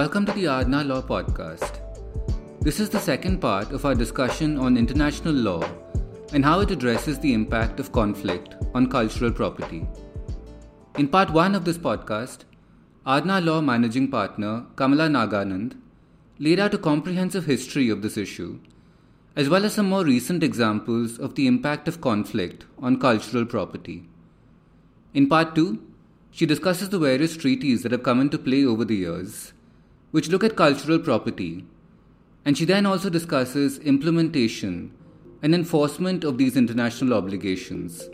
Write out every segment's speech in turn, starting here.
Welcome to the Aarna Law Podcast. This is the second part of our discussion on international law and how it addresses the impact of conflict on cultural property. In part one of this podcast, Aarna Law managing partner Kamala Naganand laid out a comprehensive history of this issue, as well as some more recent examples of the impact of conflict on cultural property. In part two, she discusses the various treaties that have come into play over the years which look at cultural property, and she then also discusses implementation and enforcement of these international obligations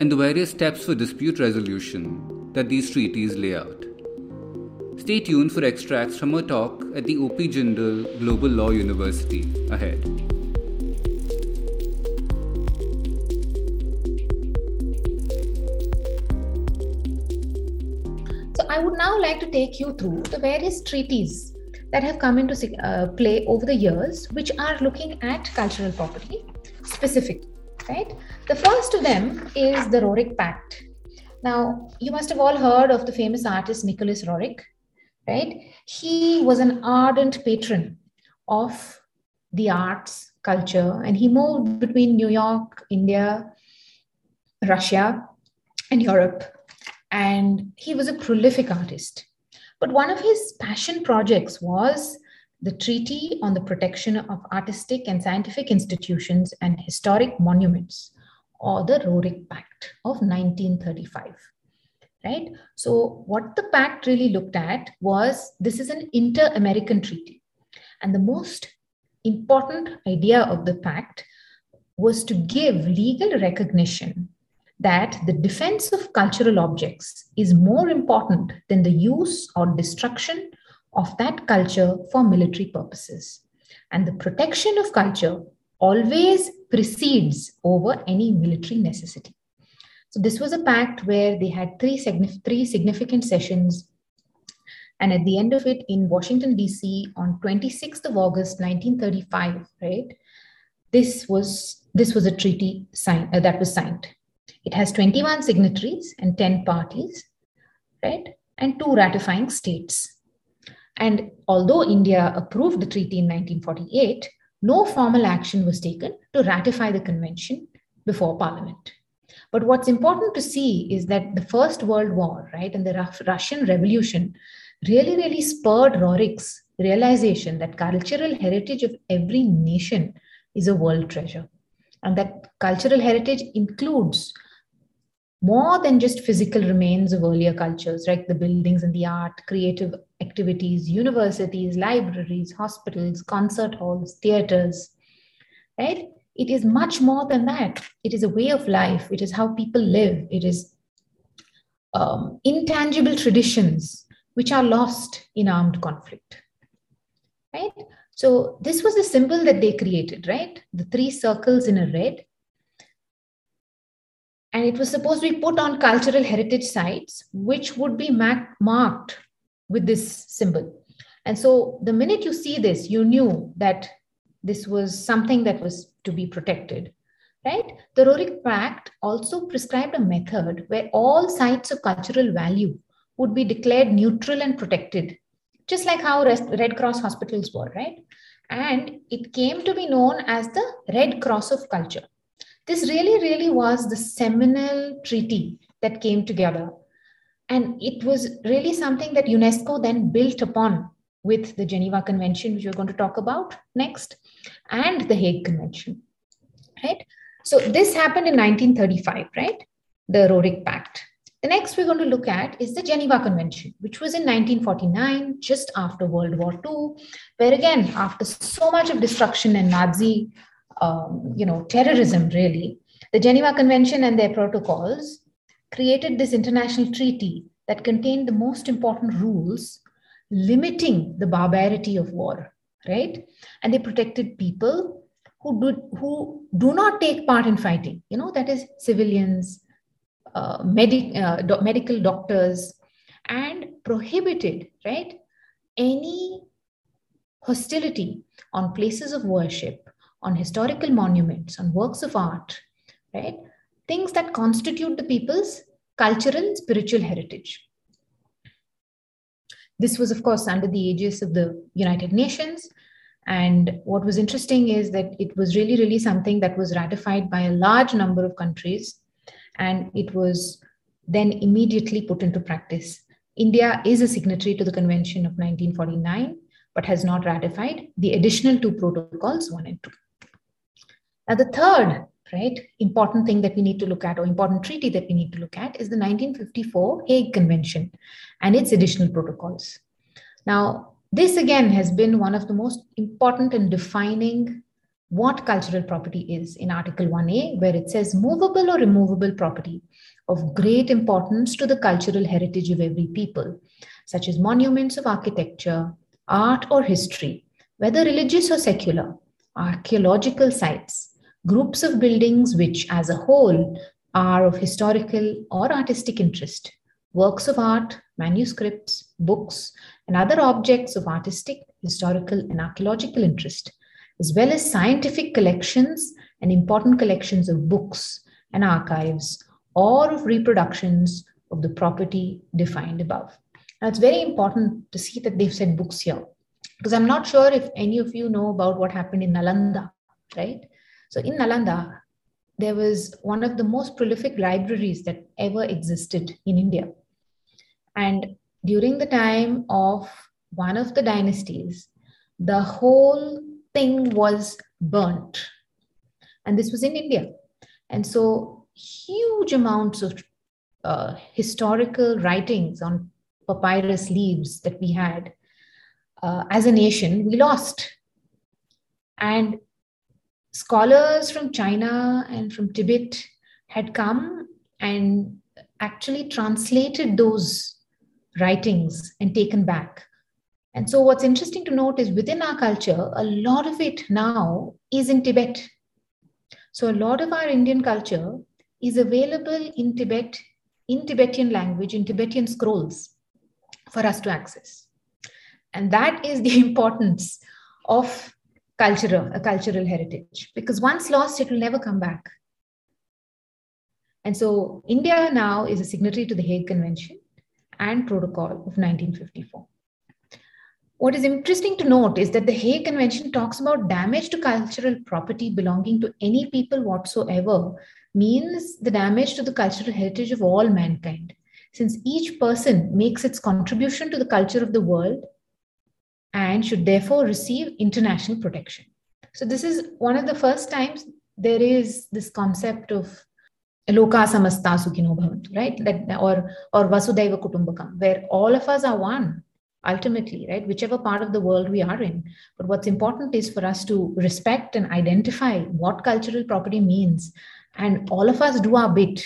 and the various steps for dispute resolution that these treaties lay out. Stay tuned for extracts from her talk at the OP Jindal Global Law University ahead. I would now like to take you through the various treaties that have come into uh, play over the years, which are looking at cultural property specifically. Right. The first of them is the Roerich Pact. Now, you must have all heard of the famous artist Nicholas Roerich, right? He was an ardent patron of the arts, culture, and he moved between New York, India, Russia, and Europe and he was a prolific artist. But one of his passion projects was the Treaty on the Protection of Artistic and Scientific Institutions and Historic Monuments, or the Roerich Pact of 1935. Right? So, what the pact really looked at was this is an inter American treaty. And the most important idea of the pact was to give legal recognition that the defense of cultural objects is more important than the use or destruction of that culture for military purposes. And the protection of culture always precedes over any military necessity. So, this was a pact where they had three, signif- three significant sessions. And at the end of it, in Washington, D.C., on 26th of August, 1935, right, this was, this was a treaty signed, uh, that was signed. It has 21 signatories and 10 parties, right? And two ratifying states. And although India approved the treaty in 1948, no formal action was taken to ratify the convention before Parliament. But what's important to see is that the First World War, right, and the Russian Revolution really, really spurred Roerich's realization that cultural heritage of every nation is a world treasure. And that cultural heritage includes more than just physical remains of earlier cultures, like the buildings and the art, creative activities, universities, libraries, hospitals, concert halls, theaters, right? It is much more than that. It is a way of life. It is how people live. It is um, intangible traditions which are lost in armed conflict, right? So this was the symbol that they created, right? The three circles in a red and it was supposed to be put on cultural heritage sites which would be marked with this symbol. And so the minute you see this you knew that this was something that was to be protected right? The Roerich pact also prescribed a method where all sites of cultural value would be declared neutral and protected just like how red cross hospitals were right? And it came to be known as the red cross of culture this really, really was the seminal treaty that came together. And it was really something that UNESCO then built upon with the Geneva Convention, which we're going to talk about next, and the Hague Convention. Right? So this happened in 1935, right? The Roerich Pact. The next we're going to look at is the Geneva Convention, which was in 1949, just after World War II, where again, after so much of destruction and Nazi um, you know, terrorism, really, the Geneva Convention and their protocols created this international treaty that contained the most important rules limiting the barbarity of war, right? And they protected people who do, who do not take part in fighting, you know, that is civilians, uh, uh, do, medical doctors, and prohibited, right, any hostility on places of worship on historical monuments, on works of art, right? Things that constitute the people's cultural and spiritual heritage. this was, of course, under the aegis of the United Nations. And what was interesting is that it was really, really something that was ratified by a large number of countries. And it was then immediately put into practice. India is a signatory to the Convention of 1949, but has not ratified the additional two protocols, one and two. Now, the third right important thing that we need to look at or important treaty that we need to look at is the 1954 hague convention and its additional protocols. Now this again has been one of the most important in defining what cultural property is in article 1a where it says movable or removable property of great importance to the cultural heritage of every people such as monuments of architecture art or history whether religious or secular archaeological sites groups of buildings which, as a whole, are of historical or artistic interest, works of art, manuscripts, books, and other objects of artistic, historical, and archaeological interest, as well as scientific collections and important collections of books and archives, or of reproductions of the property defined above. Now, it's very important to see that they've said books here, because I'm not sure if any of you know about what happened in Nalanda, right? So in Nalanda, there was one of the most prolific libraries that ever existed in India. And during the time of one of the dynasties, the whole thing was burnt. And this was in India. And so huge amounts of uh, historical writings on papyrus leaves that we had uh, as a nation, we lost. And scholars from China and from Tibet had come and actually translated those writings and taken back. And so, what's interesting to note is within our culture, a lot of it now is in Tibet. So, a lot of our Indian culture is available in Tibet, in Tibetan language, in Tibetan scrolls for us to access. And that is the importance of cultural, a cultural heritage, because once lost, it will never come back. And so India now is a signatory to the Hague Convention and Protocol of 1954. What is interesting to note is that the Hague Convention talks about damage to cultural property belonging to any people whatsoever, means the damage to the cultural heritage of all mankind, since each person makes its contribution to the culture of the world and should therefore receive international protection. So, this is one of the first times there is this concept of loka samasta sukhino bhavantu, right? That, or, or vasudhaiva kutumbakam, where all of us are one ultimately, right? Whichever part of the world we are in. But what's important is for us to respect and identify what cultural property means. And all of us do our bit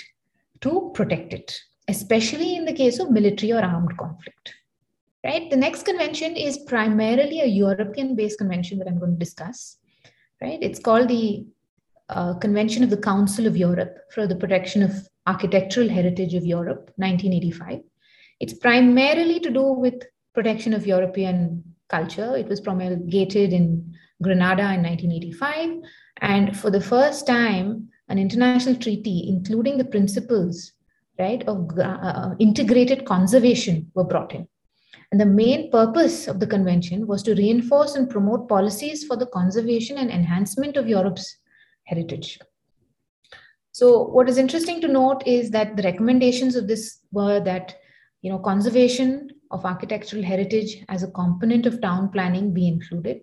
to protect it, especially in the case of military or armed conflict right? The next convention is primarily a European based convention that I'm going to discuss, right? It's called the uh, Convention of the Council of Europe for the Protection of Architectural Heritage of Europe, 1985. It's primarily to do with protection of European culture. It was promulgated in Granada in 1985. And for the first time, an international treaty, including the principles right, of uh, uh integrated conservation, were brought in. And the main purpose of the convention was to reinforce and promote policies for the conservation and enhancement of Europe's heritage. So, what is interesting to note is that the recommendations of this were that you know conservation of architectural heritage as a component of town planning be included,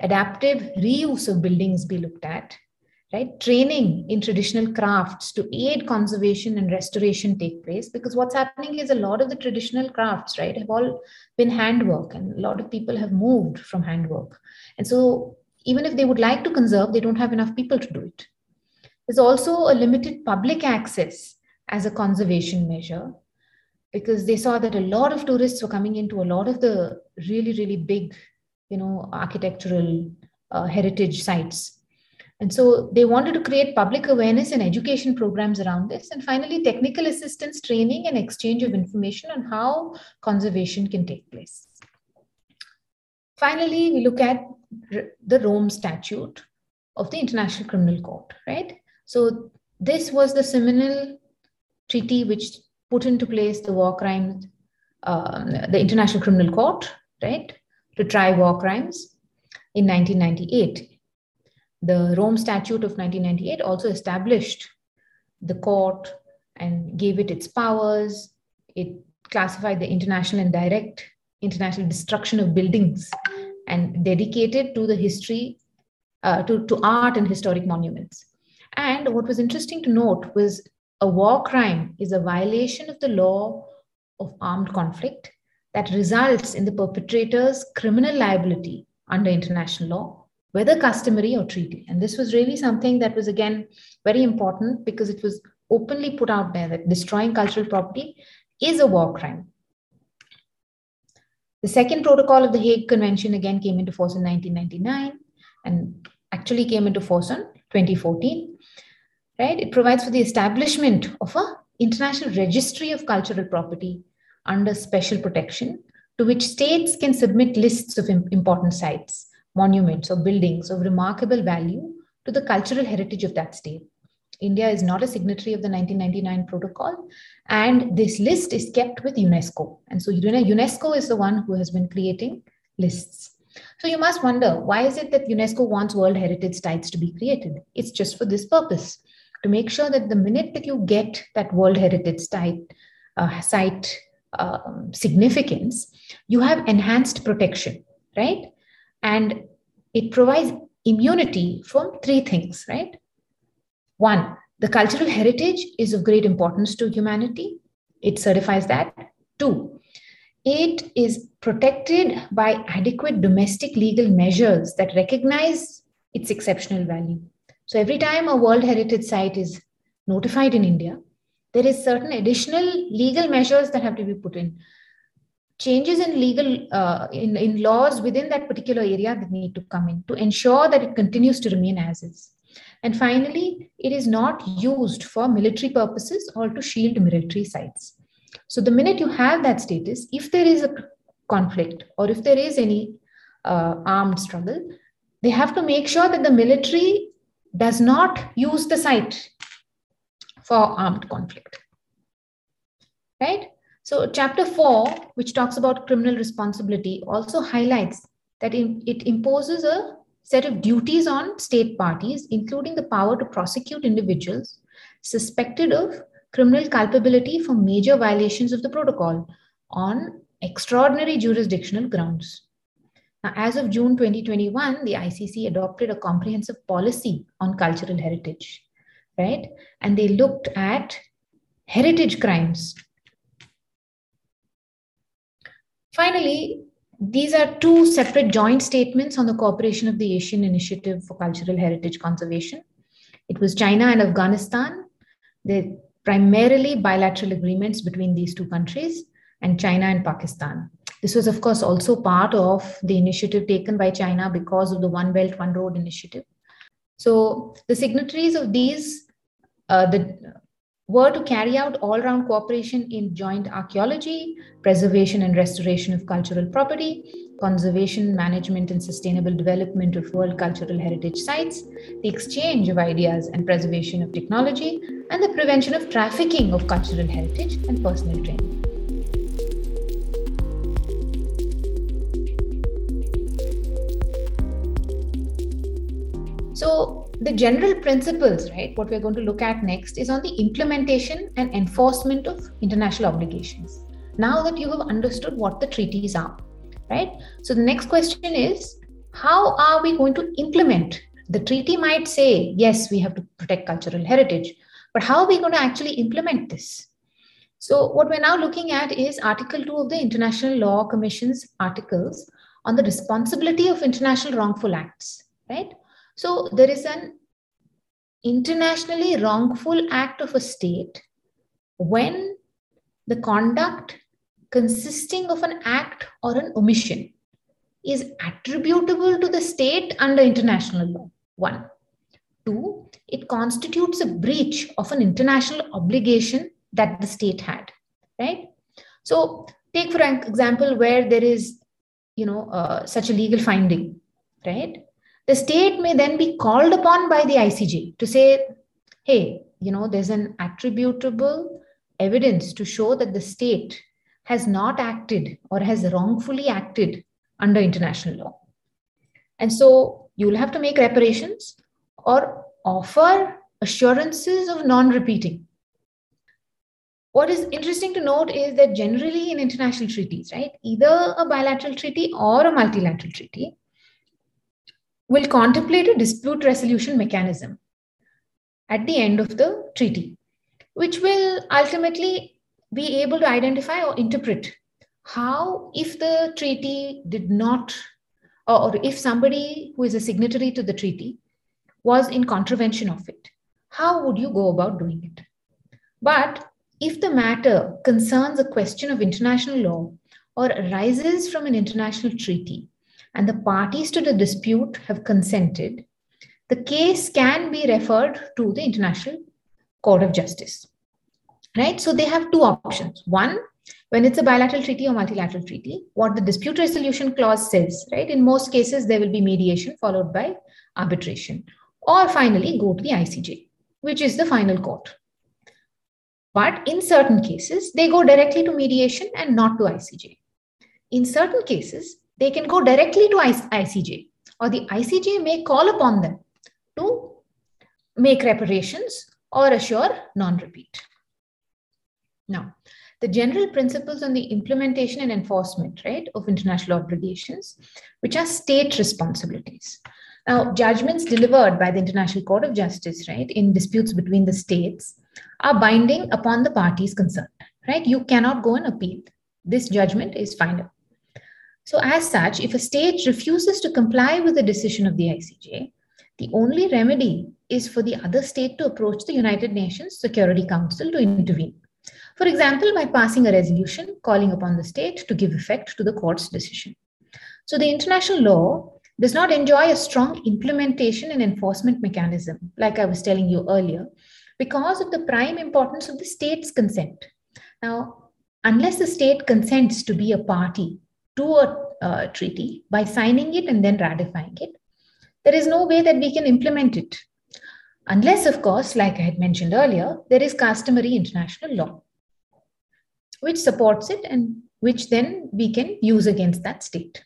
adaptive reuse of buildings be looked at, right? Training in traditional crafts to aid conservation and restoration take place because what's happening is a lot of the traditional crafts right have all been handwork and a lot of people have moved from handwork. And so even if they would like to conserve they don't have enough people to do it. There's also a limited public access as a conservation measure because they saw that a lot of tourists were coming into a lot of the really really big you know architectural uh, heritage sites and so they wanted to create public awareness and education programs around this. And finally, technical assistance, training, and exchange of information on how conservation can take place. Finally, we look at the Rome Statute of the International Criminal Court, right? So this was the seminal treaty which put into place the War Crimes um, the International Criminal Court, right, to try war crimes in 1998. The Rome Statute of 1998 also established the court and gave it its powers. It classified the international and direct international destruction of buildings and dedicated to the history, uh, to, to art and historic monuments. And what was interesting to note was a war crime is a violation of the law of armed conflict that results in the perpetrator's criminal liability under international law, whether customary or treaty. And this was really something that was, again, very important because it was openly put out there that destroying cultural property is a war crime. The second protocol of the Hague Convention again came into force in 1999 and actually came into force in 2014. Right? It provides for the establishment of a international registry of cultural property under special protection to which states can submit lists of important sites, monuments, or buildings of remarkable value to the cultural heritage of that state. India is not a signatory of the 1999 protocol, and this list is kept with UNESCO. And so UNESCO is the one who has been creating lists. So you must wonder why is it that UNESCO wants World Heritage sites to be created? It's just for this purpose to make sure that the minute that you get that World Heritage site, uh, site um, significance, you have enhanced protection, right? And it provides immunity from three things, right? One, the cultural heritage is of great importance to humanity. It certifies that. Two, it is protected by adequate domestic legal measures that recognize its exceptional value. So every time a World Heritage Site is notified in India, there is certain additional legal measures that have to be put in changes in legal uh, in, in laws within that particular area that need to come in to ensure that it continues to remain as is and finally it is not used for military purposes or to shield military sites so the minute you have that status if there is a conflict or if there is any uh, armed struggle they have to make sure that the military does not use the site for armed conflict. Right? So, chapter 4, which talks about criminal responsibility, also highlights that it imposes a set of duties on state parties, including the power to prosecute individuals suspected of criminal culpability for major violations of the protocol on extraordinary jurisdictional grounds. Now, as of June 2021, the ICC adopted a comprehensive policy on cultural heritage right? And they looked at heritage crimes. Finally, these are two separate joint statements on the cooperation of the Asian Initiative for Cultural Heritage Conservation. It was China and Afghanistan. They're primarily bilateral agreements between these two countries and China and Pakistan. This was, of course, also part of the initiative taken by China because of the One Belt, One Road initiative. So the signatories of these uh, the, were to carry out all-round cooperation in joint archaeology, preservation and restoration of cultural property, conservation, management and sustainable development of world cultural heritage sites, the exchange of ideas and preservation of technology, and the prevention of trafficking of cultural heritage and personal training. So the general principles, right, what we're going to look at next is on the implementation and enforcement of international obligations. Now that you have understood what the treaties are, right? So the next question is how are we going to implement? The treaty might say, yes, we have to protect cultural heritage, but how are we going to actually implement this? So, what we're now looking at is Article 2 of the International Law Commission's articles on the responsibility of international wrongful acts, right? So there is an internationally wrongful act of a state when the conduct consisting of an act or an omission is attributable to the state under international law. One. Two, it constitutes a breach of an international obligation that the state had. Right? So, take for example where there is, you know, uh, such a legal finding, right? The state may then be called upon by the ICJ to say, hey, you know, there's an attributable evidence to show that the state has not acted or has wrongfully acted under international law. And so you will have to make reparations or offer assurances of non repeating. What is interesting to note is that generally in international treaties, right, either a bilateral treaty or a multilateral treaty will contemplate a dispute resolution mechanism at the end of the treaty, which will ultimately be able to identify or interpret how, if the treaty did not, or if somebody who is a signatory to the treaty was in contravention of it, how would you go about doing it? But if the matter concerns a question of international law or arises from an international treaty and the parties to the dispute have consented, the case can be referred to the International Court of Justice. Right? So they have two options. One, when it's a bilateral treaty or multilateral treaty, what the dispute resolution clause says, right? In most cases, there will be mediation followed by arbitration, or finally go to the ICJ which is the final court. But in certain cases, they go directly to mediation and not to ICJ. In certain cases, they can go directly to ICJ, or the ICJ may call upon them to make reparations or assure non repeat. Now, the general principles on the implementation and enforcement right of international obligations which are state responsibilities now, judgments delivered by the International Court of Justice, right, in disputes between the states are binding upon the parties concerned, right? You cannot go and appeal. This judgment is final. So, as such, if a state refuses to comply with the decision of the ICJ, the only remedy is for the other state to approach the United Nations Security Council to intervene. For example, by passing a resolution calling upon the state to give effect to the court's decision. So, the international law does not enjoy a strong implementation and enforcement mechanism, like I was telling you earlier, because of the prime importance of the state's consent. Now, unless the state consents to be a party to a uh, treaty by signing it and then ratifying it, there is no way that we can implement it. Unless, of course, like I had mentioned earlier, there is customary international law which supports it and which then we can use against that state.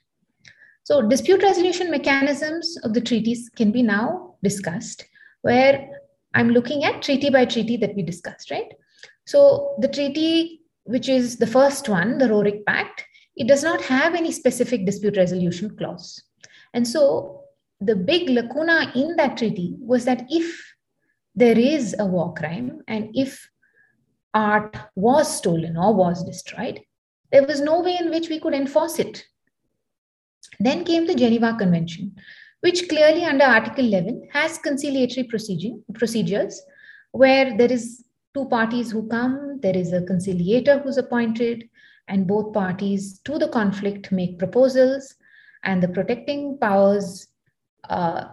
So dispute resolution mechanisms of the treaties can be now discussed where I'm looking at treaty by treaty that we discussed, right? So the treaty, which is the first one, the Roerich Pact, it does not have any specific dispute resolution clause. And so the big lacuna in that treaty was that if there is a war crime and if art was stolen or was destroyed, there was no way in which we could enforce it then came the Geneva Convention, which clearly under Article 11 has conciliatory procedure, procedures where there is two parties who come, there is a conciliator who's appointed, and both parties to the conflict make proposals, and the protecting powers, uh,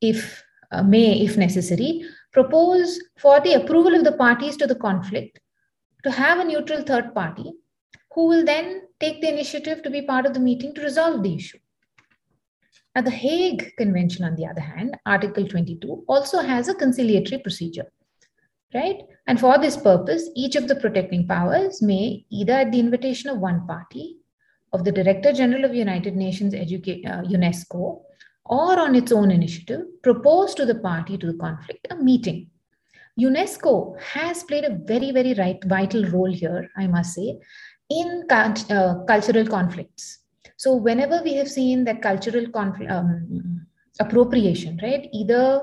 if uh, may, if necessary, propose for the approval of the parties to the conflict to have a neutral third party who will then take the initiative to be part of the meeting to resolve the issue. Now, the Hague Convention, on the other hand, Article 22, also has a conciliatory procedure, right? And for this purpose, each of the protecting powers may, either at the invitation of one party, of the Director General of United Nations Educa- uh, UNESCO, or on its own initiative, propose to the party to the conflict a meeting. UNESCO has played a very, very right, vital role here, I must say, in uh, cultural conflicts. So whenever we have seen that cultural conflict, um, appropriation, right? Either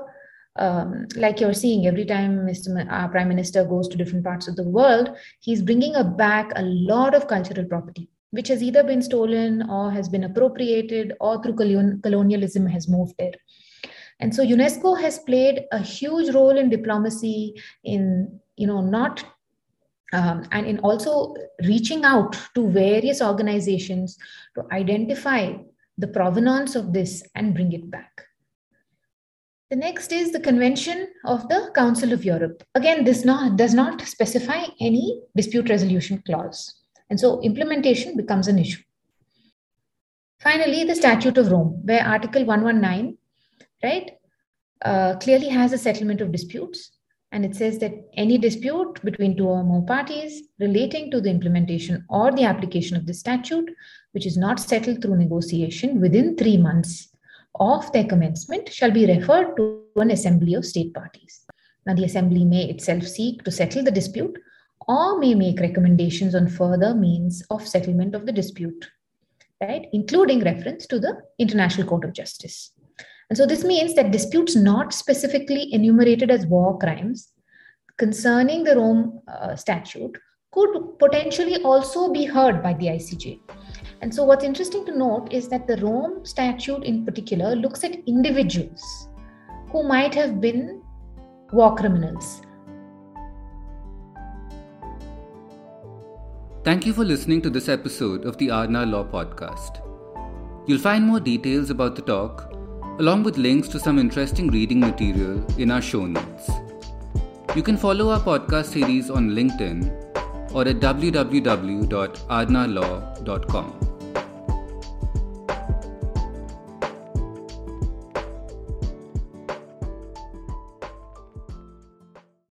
um, like you're seeing every time Mr. our Prime Minister goes to different parts of the world, he's bringing back a lot of cultural property, which has either been stolen or has been appropriated or through colonialism has moved there. And so UNESCO has played a huge role in diplomacy in, you know, not um, and in also reaching out to various organizations to identify the provenance of this and bring it back. The next is the Convention of the Council of Europe. Again, this not, does not specify any dispute resolution clause. And so implementation becomes an issue. Finally, the Statute of Rome, where Article 119, right, uh, clearly has a settlement of disputes and it says that any dispute between two or more parties relating to the implementation or the application of the statute, which is not settled through negotiation within three months of their commencement, shall be referred to an assembly of state parties. Now, the assembly may itself seek to settle the dispute or may make recommendations on further means of settlement of the dispute, right, including reference to the International Court of Justice. And so this means that disputes not specifically enumerated as war crimes concerning the Rome uh, statute could potentially also be heard by the ICJ. And so what's interesting to note is that the Rome statute in particular looks at individuals who might have been war criminals. Thank you for listening to this episode of the Aarna Law Podcast. You'll find more details about the talk along with links to some interesting reading material in our show notes. You can follow our podcast series on LinkedIn or at www.aarnalaw.com.